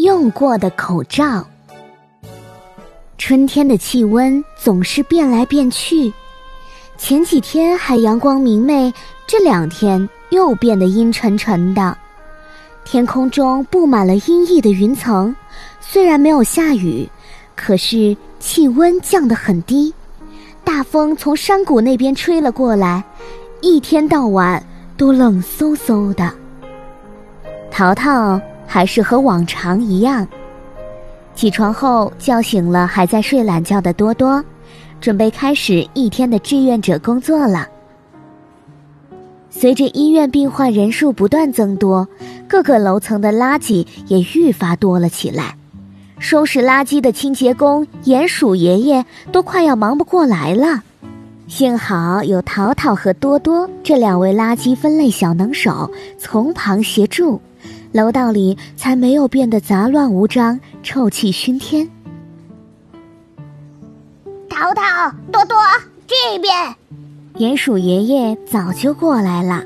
用过的口罩。春天的气温总是变来变去，前几天还阳光明媚，这两天又变得阴沉沉的。天空中布满了阴翳的云层，虽然没有下雨，可是气温降得很低。大风从山谷那边吹了过来，一天到晚都冷飕飕的。淘淘还是和往常一样。起床后叫醒了还在睡懒觉的多多，准备开始一天的志愿者工作了。随着医院病患人数不断增多，各个楼层的垃圾也愈发多了起来。收拾垃圾的清洁工鼹鼠爷爷都快要忙不过来了。幸好有淘淘和多多这两位垃圾分类小能手从旁协助。楼道里才没有变得杂乱无章、臭气熏天。淘淘、多多这边，鼹鼠爷爷早就过来了。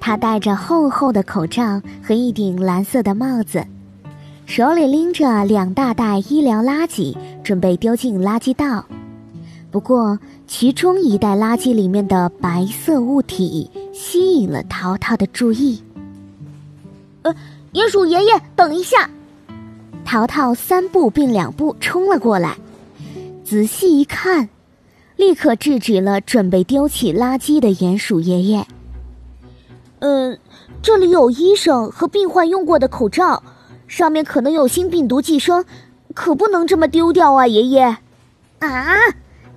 他戴着厚厚的口罩和一顶蓝色的帽子，手里拎着两大袋医疗垃圾，准备丢进垃圾道。不过，其中一袋垃圾里面的白色物体吸引了淘淘的注意。呃，鼹鼠爷爷，等一下！淘淘三步并两步冲了过来，仔细一看，立刻制止了准备丢弃垃圾的鼹鼠爷爷。嗯，这里有医生和病患用过的口罩，上面可能有新病毒寄生，可不能这么丢掉啊，爷爷！啊，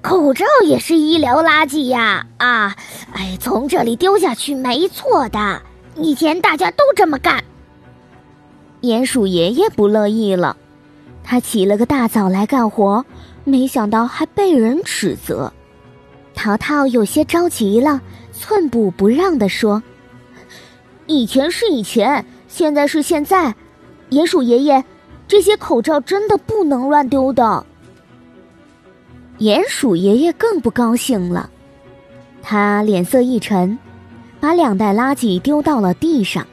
口罩也是医疗垃圾呀！啊，哎，从这里丢下去没错的，以前大家都这么干。鼹鼠爷爷不乐意了，他起了个大早来干活，没想到还被人指责。淘淘有些着急了，寸步不让地说：“以前是以前，现在是现在。鼹鼠爷爷，这些口罩真的不能乱丢的。”鼹鼠爷爷更不高兴了，他脸色一沉，把两袋垃圾丢到了地上。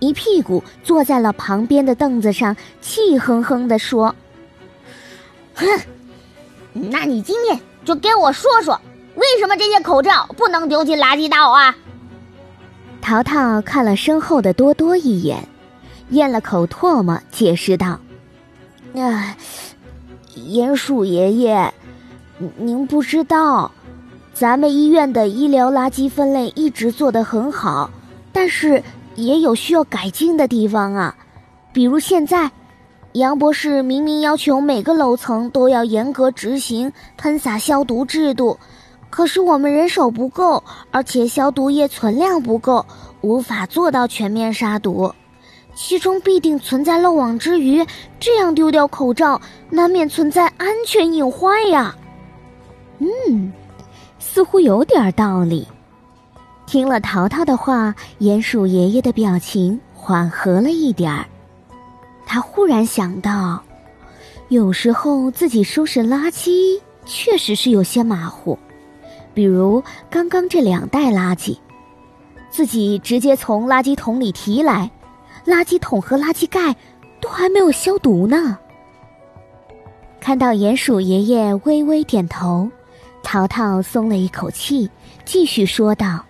一屁股坐在了旁边的凳子上，气哼哼地说：“哼，那你今天就给我说说，为什么这些口罩不能丢进垃圾道啊？”淘淘看了身后的多多一眼，咽了口唾沫，解释道：“啊，鼹鼠爷爷，您不知道，咱们医院的医疗垃圾分类一直做得很好，但是……”也有需要改进的地方啊，比如现在，杨博士明明要求每个楼层都要严格执行喷洒消毒制度，可是我们人手不够，而且消毒液存量不够，无法做到全面杀毒，其中必定存在漏网之鱼，这样丢掉口罩，难免存在安全隐患呀。嗯，似乎有点道理。听了淘淘的话，鼹鼠爷爷的表情缓和了一点儿。他忽然想到，有时候自己收拾垃圾确实是有些马虎，比如刚刚这两袋垃圾，自己直接从垃圾桶里提来，垃圾桶和垃圾盖都还没有消毒呢。看到鼹鼠爷爷微微点头，淘淘松了一口气，继续说道。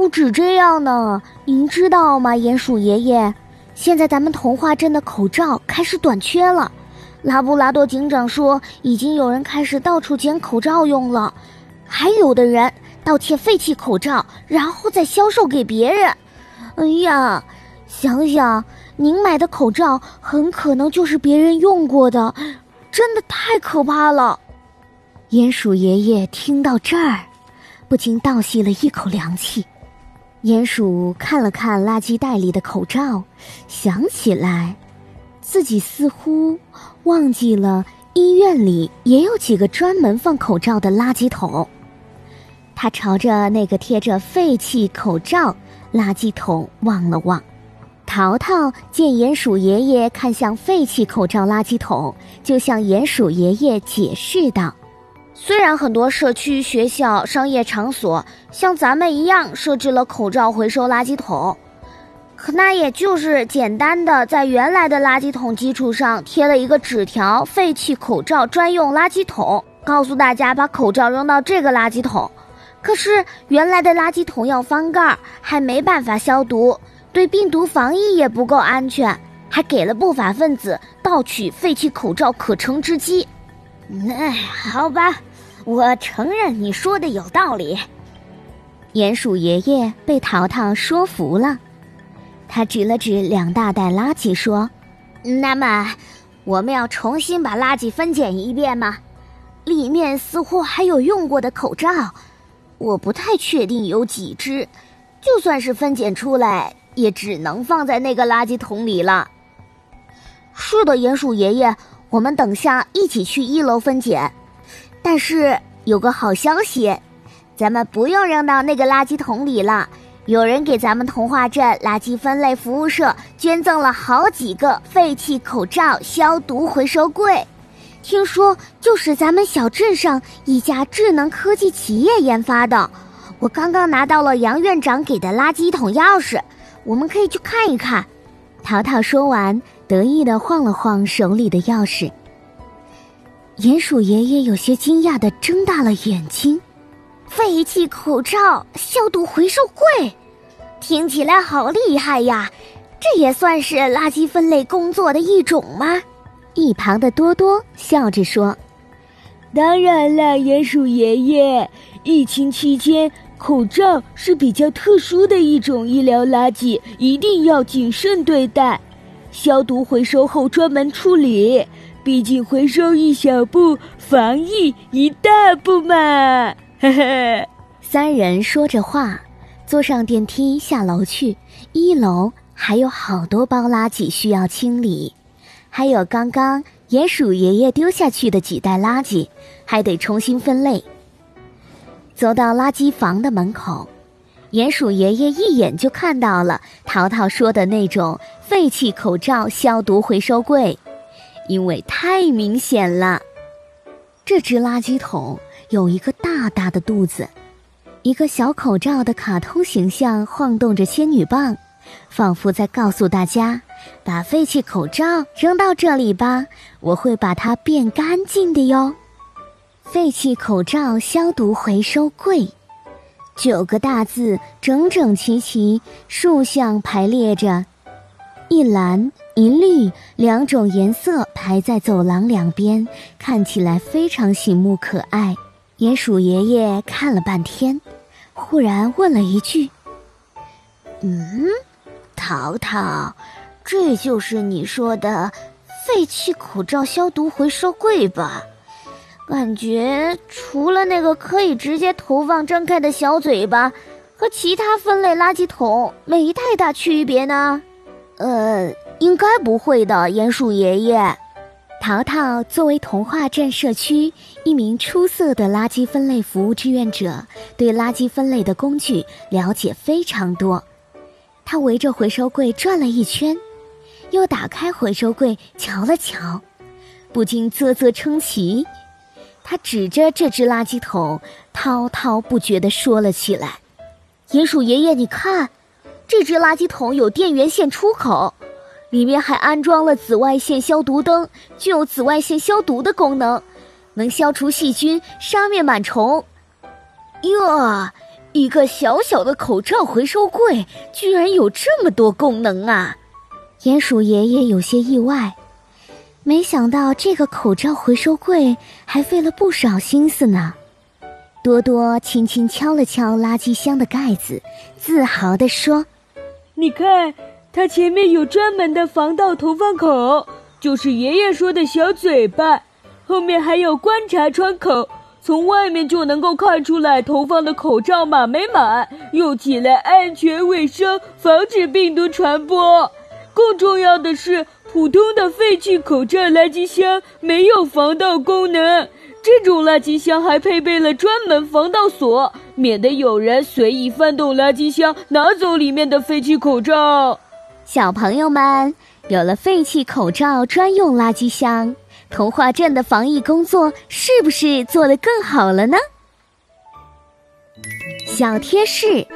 不止这样呢，您知道吗，鼹鼠爷爷？现在咱们童话镇的口罩开始短缺了。拉布拉多警长说，已经有人开始到处捡口罩用了，还有的人盗窃废弃口罩，然后再销售给别人。哎呀，想想您买的口罩很可能就是别人用过的，真的太可怕了。鼹鼠爷爷听到这儿，不禁倒吸了一口凉气。鼹鼠看了看垃圾袋里的口罩，想起来，自己似乎忘记了医院里也有几个专门放口罩的垃圾桶。他朝着那个贴着废弃口罩垃圾桶望了望。淘淘见鼹鼠爷爷看向废弃口罩垃圾桶，就向鼹鼠爷爷解释道。虽然很多社区、学校、商业场所像咱们一样设置了口罩回收垃圾桶，可那也就是简单的在原来的垃圾桶基础上贴了一个纸条：“废弃口罩专用垃圾桶”，告诉大家把口罩扔到这个垃圾桶。可是原来的垃圾桶要翻盖，还没办法消毒，对病毒防疫也不够安全，还给了不法分子盗取废弃口罩可乘之机。哎，好吧，我承认你说的有道理。鼹鼠爷爷被淘淘说服了，他指了指两大袋垃圾说：“那么，我们要重新把垃圾分拣一遍吗？里面似乎还有用过的口罩，我不太确定有几只。就算是分拣出来，也只能放在那个垃圾桶里了。”是的，鼹鼠爷爷，我们等下一起去一楼分拣。但是有个好消息。咱们不用扔到那个垃圾桶里了。有人给咱们童话镇垃圾分类服务社捐赠了好几个废弃口罩消毒回收柜，听说就是咱们小镇上一家智能科技企业研发的。我刚刚拿到了杨院长给的垃圾桶钥匙，我们可以去看一看。淘淘说完，得意地晃了晃手里的钥匙。鼹鼠爷爷有些惊讶地睁大了眼睛。废弃口罩消毒回收柜，听起来好厉害呀！这也算是垃圾分类工作的一种吗？一旁的多多笑着说：“当然了，鼹鼠爷爷，疫情期间口罩是比较特殊的一种医疗垃圾，一定要谨慎对待，消毒回收后专门处理。毕竟回收一小步，防疫一大步嘛。”嘿嘿，三人说着话，坐上电梯下楼去。一楼还有好多包垃圾需要清理，还有刚刚鼹鼠爷爷丢下去的几袋垃圾，还得重新分类。走到垃圾房的门口，鼹鼠爷爷一眼就看到了淘淘说的那种废弃口罩消毒回收柜，因为太明显了，这只垃圾桶。有一个大大的肚子，一个小口罩的卡通形象晃动着仙女棒，仿佛在告诉大家：“把废弃口罩扔到这里吧，我会把它变干净的哟。”废弃口罩消毒回收柜，九个大字整整齐齐竖向排列着，一栏一绿两种颜色排在走廊两边，看起来非常醒目可爱。鼹鼠爷爷看了半天，忽然问了一句：“嗯，淘淘，这就是你说的废弃口罩消毒回收柜吧？感觉除了那个可以直接投放张开的小嘴巴，和其他分类垃圾桶没太大区别呢。”呃，应该不会的，鼹鼠爷爷。淘淘作为童话镇社区一名出色的垃圾分类服务志愿者，对垃圾分类的工具了解非常多。他围着回收柜转了一圈，又打开回收柜瞧了瞧，不禁啧啧称奇。他指着这只垃圾桶，滔滔不绝地说了起来：“鼹鼠爷爷，你看，这只垃圾桶有电源线出口。”里面还安装了紫外线消毒灯，具有紫外线消毒的功能，能消除细菌、杀灭螨虫。哟，一个小小的口罩回收柜居然有这么多功能啊！鼹鼠爷爷有些意外，没想到这个口罩回收柜还费了不少心思呢。多多轻轻敲了敲垃圾箱的盖子，自豪地说：“你看。”它前面有专门的防盗投放口，就是爷爷说的小嘴巴，后面还有观察窗口，从外面就能够看出来投放的口罩满没满，用起来安全卫生，防止病毒传播。更重要的是，普通的废弃口罩垃圾箱没有防盗功能，这种垃圾箱还配备了专门防盗锁，免得有人随意翻动垃圾箱拿走里面的废弃口罩。小朋友们，有了废弃口罩专用垃圾箱，童话镇的防疫工作是不是做得更好了呢？小贴士：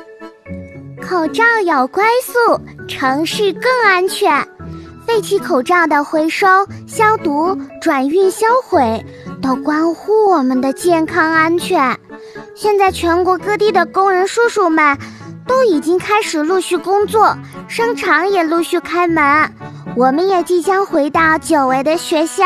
口罩有归宿，城市更安全。废弃口罩的回收、消毒、转运、销毁，都关乎我们的健康安全。现在全国各地的工人叔叔们都已经开始陆续工作，商场也陆续开门，我们也即将回到久违的学校。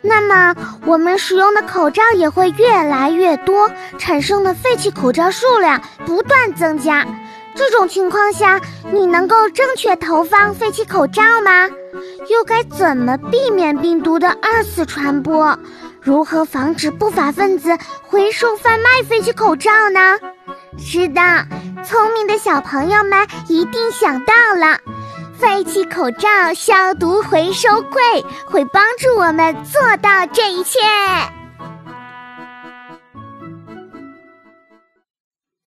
那么，我们使用的口罩也会越来越多，产生的废弃口罩数量不断增加。这种情况下，你能够正确投放废弃口罩吗？又该怎么避免病毒的二次传播？如何防止不法分子回收贩卖废弃口罩呢？是的，聪明的小朋友们一定想到了，废弃口罩消毒回收柜会帮助我们做到这一切。